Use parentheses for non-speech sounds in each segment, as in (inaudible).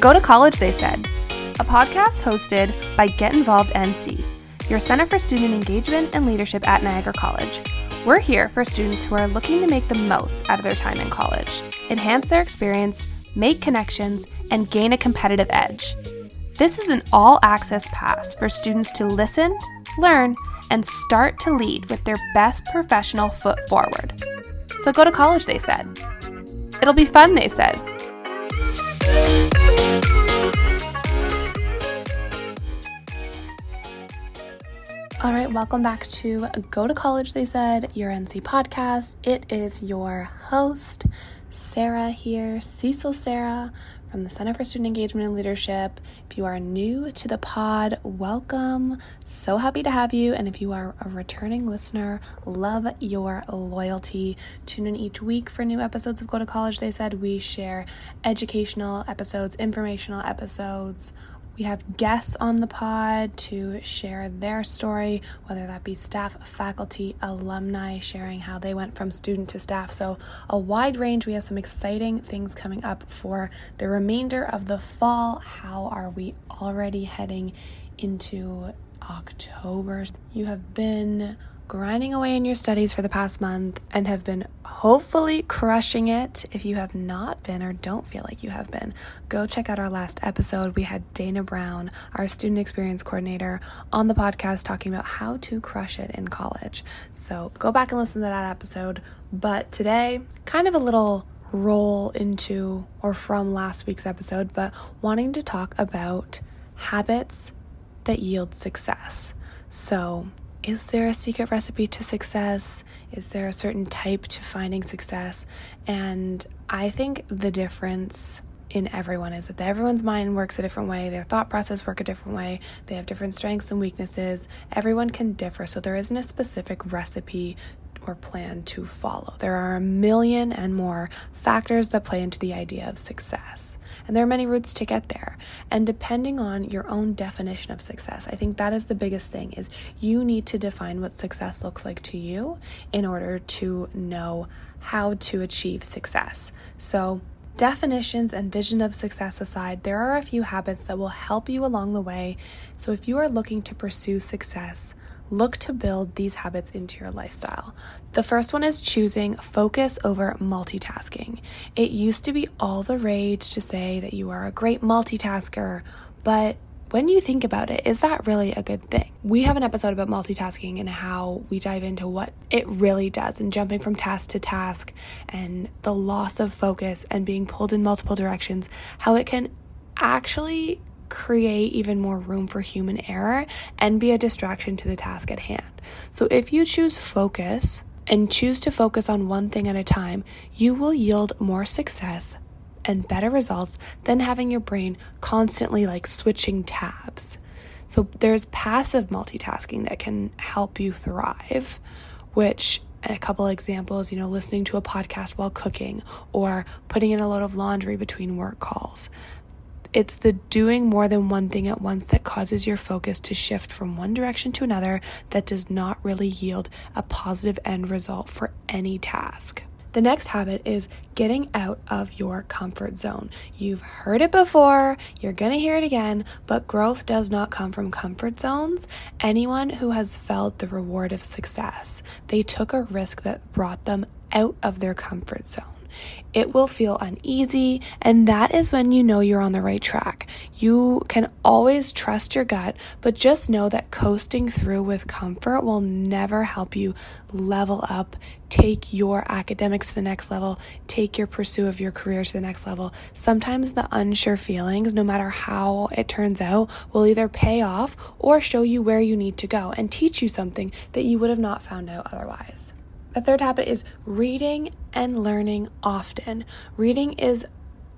Go to College, they said, a podcast hosted by Get Involved NC, your Center for Student Engagement and Leadership at Niagara College. We're here for students who are looking to make the most out of their time in college, enhance their experience, make connections, and gain a competitive edge. This is an all access pass for students to listen, learn, and start to lead with their best professional foot forward. So go to college, they said. It'll be fun, they said. All right, welcome back to Go to College, they said, your NC podcast. It is your host, Sarah here, Cecil Sarah from the Center for Student Engagement and Leadership. If you are new to the pod, welcome. So happy to have you. And if you are a returning listener, love your loyalty. Tune in each week for new episodes of Go to College. They said we share educational episodes, informational episodes, we have guests on the pod to share their story, whether that be staff, faculty, alumni, sharing how they went from student to staff. So, a wide range. We have some exciting things coming up for the remainder of the fall. How are we already heading into October? You have been grinding away in your studies for the past month and have been hopefully crushing it. If you have not been or don't feel like you have been, go check out our last episode. We had Dana Brown, our student experience coordinator, on the podcast talking about how to crush it in college. So go back and listen to that episode. But today, kind of a little roll into or from last week's episode, but wanting to talk about habits that yield success. So, is there a secret recipe to success? Is there a certain type to finding success? And I think the difference in everyone is that everyone's mind works a different way, their thought process work a different way, they have different strengths and weaknesses. Everyone can differ, so there isn't a specific recipe or plan to follow. There are a million and more factors that play into the idea of success. And there are many routes to get there. And depending on your own definition of success, I think that is the biggest thing is you need to define what success looks like to you in order to know how to achieve success. So, definitions and vision of success aside, there are a few habits that will help you along the way. So, if you are looking to pursue success, look to build these habits into your lifestyle. The first one is choosing focus over multitasking. It used to be all the rage to say that you are a great multitasker, but when you think about it, is that really a good thing? We have an episode about multitasking and how we dive into what it really does and jumping from task to task and the loss of focus and being pulled in multiple directions, how it can actually create even more room for human error and be a distraction to the task at hand. So if you choose focus and choose to focus on one thing at a time, you will yield more success and better results than having your brain constantly like switching tabs. So there's passive multitasking that can help you thrive, which a couple examples, you know, listening to a podcast while cooking or putting in a load of laundry between work calls. It's the doing more than one thing at once that causes your focus to shift from one direction to another that does not really yield a positive end result for any task. The next habit is getting out of your comfort zone. You've heard it before, you're to hear it again, but growth does not come from comfort zones. Anyone who has felt the reward of success, they took a risk that brought them out of their comfort zone. It will feel uneasy, and that is when you know you're on the right track. You can always trust your gut, but just know that coasting through with comfort will never help you level up, take your academics to the next level, take your pursuit of your career to the next level. Sometimes the unsure feelings, no matter how it turns out, will either pay off or show you where you need to go and teach you something that you would have not found out otherwise. The third habit is reading and learning often. Reading is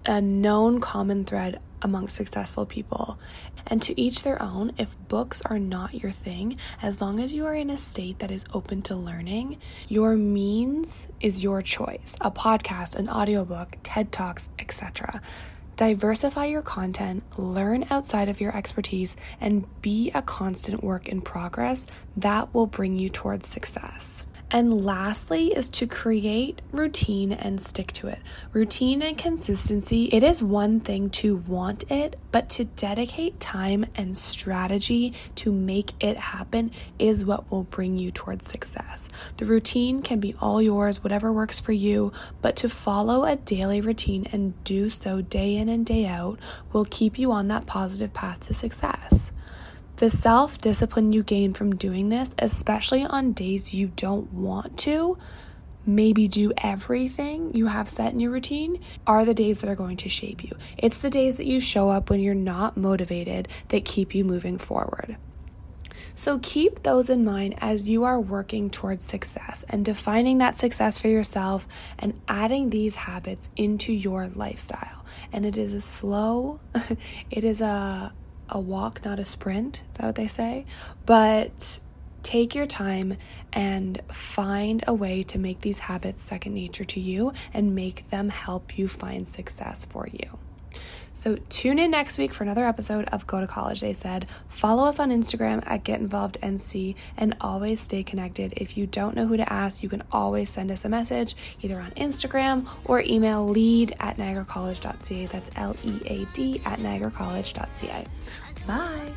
a known common thread among successful people. And to each their own, if books are not your thing, as long as you are in a state that is open to learning, your means is your choice. A podcast, an audiobook, TED Talks, etc. Diversify your content, learn outside of your expertise, and be a constant work in progress that will bring you towards success. And lastly, is to create routine and stick to it. Routine and consistency, it is one thing to want it, but to dedicate time and strategy to make it happen is what will bring you towards success. The routine can be all yours, whatever works for you, but to follow a daily routine and do so day in and day out will keep you on that positive path to success. The self discipline you gain from doing this, especially on days you don't want to, maybe do everything you have set in your routine, are the days that are going to shape you. It's the days that you show up when you're not motivated that keep you moving forward. So keep those in mind as you are working towards success and defining that success for yourself and adding these habits into your lifestyle. And it is a slow, (laughs) it is a a walk, not a sprint. Is that what they say? But take your time and find a way to make these habits second nature to you and make them help you find success for you. So tune in next week for another episode of Go to College, they said. Follow us on Instagram at Get Involved NC and always stay connected. If you don't know who to ask, you can always send us a message either on Instagram or email lead at niagaracollege.ca. That's L E A D at niagaracollege.ca. Bye.